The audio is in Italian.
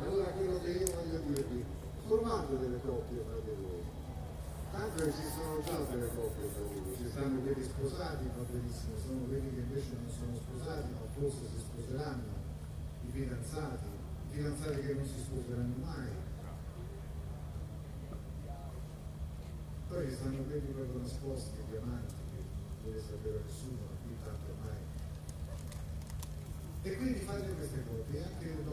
Allora quello che io voglio dirvi, formate delle coppie fra di voi. Tanto esistono già delle coppie fra di voi, ci stanno quelli sposati, va benissimo, sono quelli che invece non sono sposati, ma forse si sposeranno, i fidanzati, i fidanzati che non si sposeranno mai. Poi ci stanno quelli proprio nascosti, gli amanti, che non deve sapere nessuno, qui tanto ormai. E quindi fate queste coppie, anche le